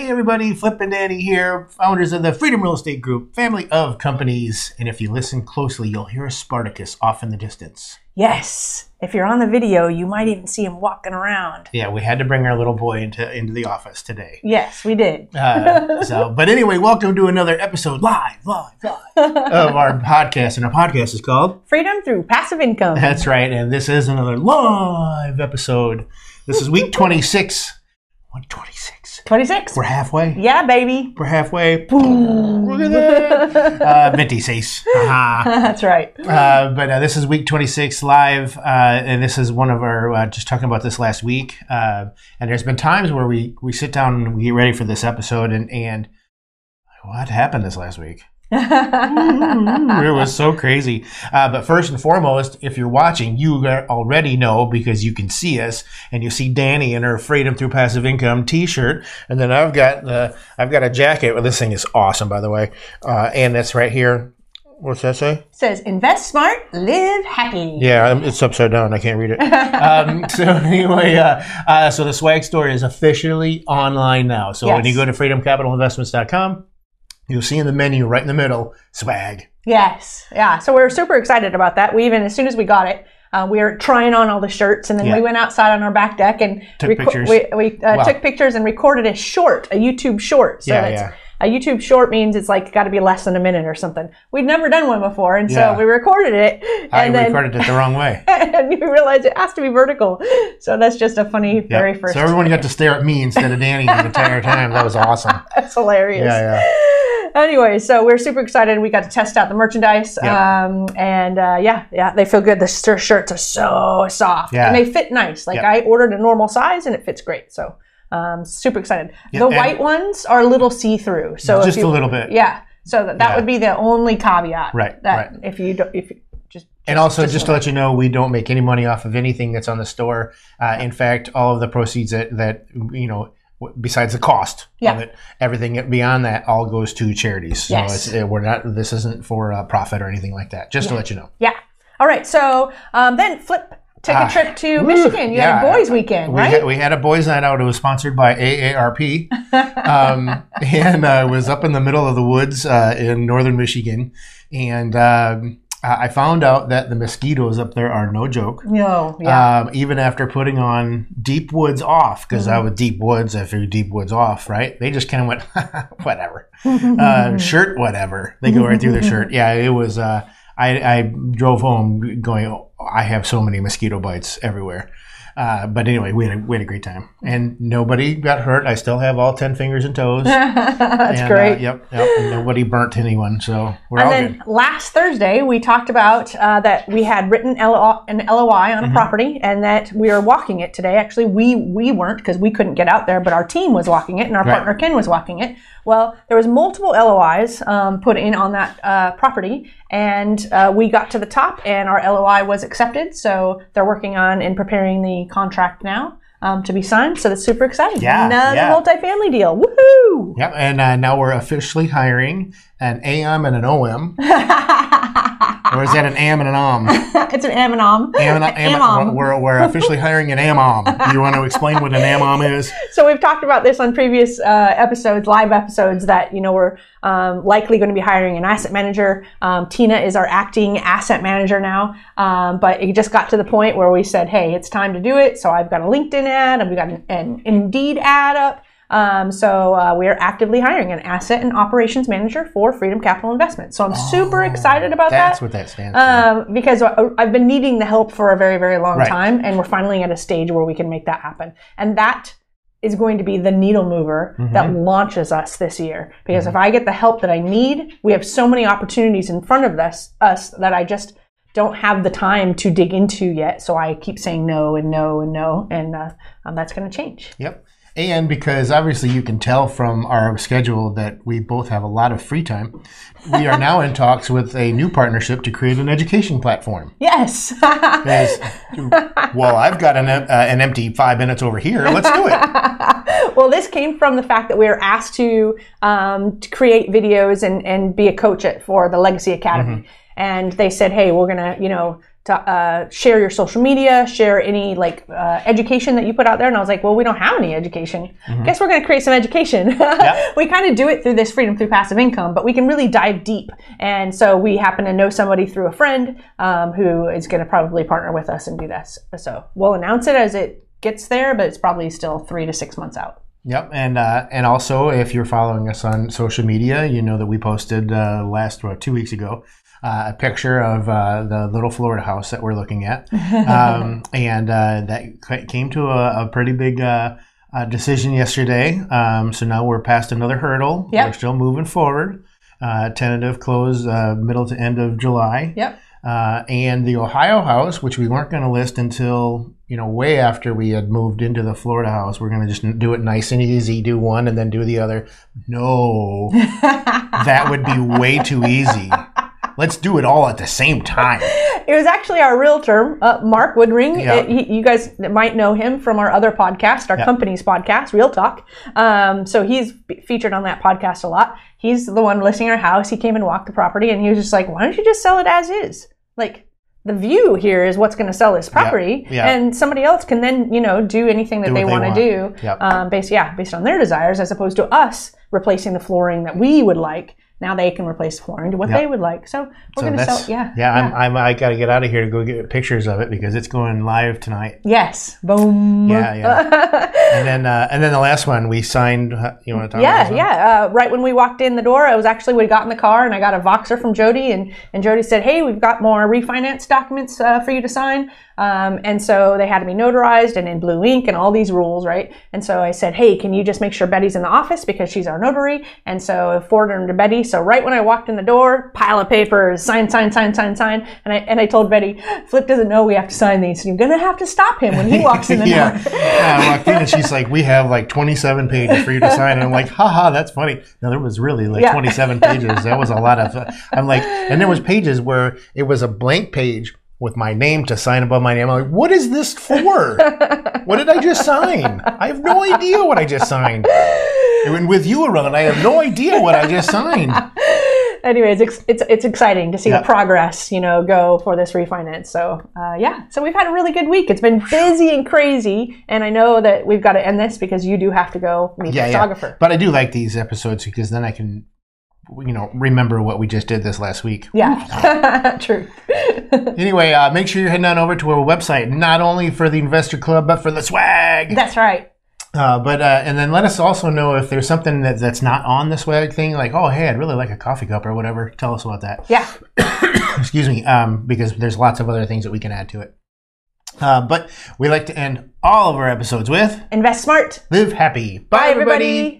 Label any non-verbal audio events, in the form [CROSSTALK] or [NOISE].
Hey everybody, Flip and Dani here, founders of the Freedom Real Estate Group, family of companies. And if you listen closely, you'll hear a Spartacus off in the distance. Yes. If you're on the video, you might even see him walking around. Yeah, we had to bring our little boy into into the office today. Yes, we did. Uh, so, but anyway, welcome to another episode, live, live, live, of our [LAUGHS] podcast. And our podcast is called Freedom through passive income. That's right. And this is another live episode. This is week 26. 126. 26. We're halfway. Yeah, baby. We're halfway. Boom. Look at that. Uh, 26. Haha. [LAUGHS] That's right. Uh, but uh, this is week 26 live, uh, and this is one of our uh, just talking about this last week. Uh, and there's been times where we we sit down and we get ready for this episode, and and what happened this last week? It was so crazy. Uh, but first and foremost, if you're watching, you already know because you can see us and you see Dani in her Freedom Through Passive Income T-shirt, and then I've got the I've got a jacket. Well, this thing is awesome, by the way, uh, and it's right here. What's that say? says invest smart, live happy. Yeah, it's upside down. I can't read it. um, [LAUGHS] so anyway, uh, uh, so the swag store is officially online now. So when you go to freedomcapitalinvestments.com, you'll see in the menu right in the middle swag. Yes. Yeah. So we're super excited about that. We even, as soon as we got it, uh, we were trying on all the shirts, and then Yeah. we went outside on our back deck and Took pictures. We, we uh, Wow. took pictures and recorded a short, a YouTube short. So Yeah, yeah. a YouTube short means it's like got to be less than a minute or something. We'd never done one before, and Yeah. so we recorded it, I and then recorded it the wrong way. [LAUGHS] and we realized it has to be vertical. So that's just a funny, Yep. very first. So everyone got to stare at me instead of Dani [LAUGHS] the entire time. That was awesome. That's hilarious. Yeah, yeah. Anyway, so we're super excited. We got to test out the merchandise, Yeah. um, and uh, yeah, yeah, they feel good. The shirts are so soft, Yeah. and they fit nice. Like Yeah. I ordered a normal size, and it fits great. So um, super excited. the and- white ones are a little see through, so Just you, a little bit. Yeah, so that, that Yeah. would be the only caveat. Right, That right. if you don't, if you just And also, just to let you know, we don't make any money off of anything that's on the store. Uh, in fact, all of the proceeds that, that you know, besides the cost Yeah. of it, everything beyond that all goes to charities. So Yes. it's, uh, we're not. This isn't for uh, profit or anything like that. Just to let you know. yeah. All right, so um, then flip. Take Ah, a trip to woo, Michigan. You had a boys' weekend, We right? had, we had a boys' night out. It was sponsored by AARP, [LAUGHS] um, and uh, was up in the middle of the woods uh, in northern Michigan. And um, I I found out that the mosquitoes up there are no joke. no, yeah. Um, even after putting on Deep Woods off, because I was Deep Woods, I figured Deep Woods off, right? They just kind of went, [LAUGHS] whatever. [LAUGHS] uh, shirt, whatever. They go right through the shirt. Yeah, it was. Uh, I, I drove home going, oh, I have so many mosquito bites everywhere. Uh, but anyway, we had, a, we had a great time, and nobody got hurt. I still have all ten fingers and toes. [LAUGHS] That's and, great. Uh, yep, yep. And nobody burnt anyone, so we're And all then good. last Thursday, we talked about uh, that we had written LO- an LOI on a Mm-hmm. property and that we were walking it today. Actually, we we weren't because we couldn't get out there, but our team was walking it and our Right. partner Ken was walking it. Well, there was multiple LOIs um, put in on that uh, property, and uh, we got to the top, and our LOI was accepted. So they're working on and preparing the contract now. Um, to be signed, so that's super exciting. Yeah, Another yeah. multifamily deal. Woohoo! Yep, and uh, now we're officially hiring an AM and an OM, [LAUGHS] or is that an AM and an OM? [LAUGHS] it's an Am-and-Om. Am, [LAUGHS] am, Am-om. we're, we're officially hiring an AMOM. Do you want to explain what an AMOM is? [LAUGHS] So we've talked about this on previous uh, episodes, live episodes, that you know we're um, likely going to be hiring an asset manager. Um, Tina is our acting asset manager now, um, but it just got to the point where we said, "Hey, it's time to do it." So I've got a LinkedIn ad, and we've got an, an Indeed ad up. Um, so uh, we are actively hiring an asset and operations manager for Freedom Capital Investment. So I'm super excited about that. That's what that stands for. Um, because I- I've been needing the help for a very, very long Right. time, and we're finally at a stage where we can make that happen. And that is going to be the needle mover Mm-hmm. that launches us this year. Because if I get the help that I need, we have so many opportunities in front of us, us that I just don't have the time to dig into yet. So I keep saying no and no and no, and uh, um, that's going to change. Yep. And because obviously you can tell from our schedule that we both have a lot of free time, we are now in talks with a new partnership to create an education platform. Yes. [LAUGHS] As, well, I've got an, uh, an empty five minutes over here. Let's do it. [LAUGHS] well, this came from the fact that we were asked to, um, to create videos and, and be a coach at, for the Legacy Academy. And they said, hey, we're going to, you know, to uh, share your social media, share any like uh, education that you put out there. And I was like, well, we don't have any education. Guess we're going to create some education. [LAUGHS] we kind of do it through this freedom through passive income, but we can really dive deep. And so we happen to know somebody through a friend um, who is going to probably partner with us and do this. So we'll announce it as it gets there, but it's probably still three to six months out. Yep, and uh, and also if you're following us on social media, you know that we posted uh, last well, two weeks ago uh, a picture of uh, the little Florida house that we're looking at, [LAUGHS] um, and uh, that came to a, a pretty big. Uh, uh, decision yesterday. Um, so now we're past another hurdle. Yep. We're still moving forward. Uh, tentative close uh, middle to end of July. Yep. Uh, and the Ohio house, which we weren't going to list until you know way after we had moved into the Florida house. We're going to just do it nice and easy, do one and then do the other. No, [LAUGHS] that would be way too easy. Let's do it all at the same time. [LAUGHS] It was actually our realtor, uh, Mark Woodring. Yeah. Uh, he- you guys might know him from our other podcast, our company's podcast, Real Talk. Um, so he's featured on that podcast a lot. He's the one listing our house. He came and walked the property, and he was just like, "Why don't you just sell it as is? Like." The view here is what's going to sell this property, yeah. and somebody else can then, you know, do anything that Do they they want to do, Yep. um, based, yeah, based on their desires, as opposed to us replacing the flooring that we would like. Now they can replace flooring to what they would like. So we're So going to sell, yeah, yeah. I'm, I'm I got to get out of here to go get pictures of it because it's going live tonight. Yes. Boom. Yeah, yeah. [LAUGHS] and then uh, and then the last one we signed. uh, You want to talk? about Yeah, yeah. Uh, right when we walked in the door, I was actually we got in the car and I got a Voxer from Jody, and and Jody said, "Hey, we've got more refinance documents uh, for you to sign." Um, and so they had to be notarized and in blue ink and all these rules, right? And so I said, "Hey, can you just make sure Betty's in the office because she's our notary?" And so I forwarded them to Betty. So right when I walked in the door, pile of papers, sign, sign, sign, sign, sign. And I and I told Betty, "Flip doesn't know we have to sign these. You're gonna have to stop him when he [LAUGHS] walks in the yeah. door." yeah, I walked in and she's like, "We have like 27 pages for you to sign," and I'm like, "Haha, that's funny." No, there was really like Yeah. 27 pages. That was a lot of. I'm like, and there was pages where it was a blank page with my name to sign above my name. I'm like, "What is this for? what did I just sign? I have no idea what I just signed." And with you around, I have no idea what I just signed. anyways, it's, it's it's exciting to see Yeah. the progress, you know, go for this refinance. So uh, yeah, so we've had a really good week. It's been busy and crazy, and I know that we've got to end this because you do have to go meet Yeah, the yeah. photographer. But I do like these episodes because then I can, you know, remember what we just did this last week. Yeah, [LAUGHS] true. [LAUGHS] Anyway, uh, make sure you're heading on over to our website, not only for the Investor Club, but for the swag. That's right. Uh, but uh, and then let us also know if there's something that, that's not on the swag thing, like oh hey, I'd really like a coffee cup or whatever. Tell us about that. Yeah, [COUGHS] Excuse me, um, because there's lots of other things that we can add to it. Uh, but we like to end all of our episodes with invest smart. "Live happy." Bye, everybody.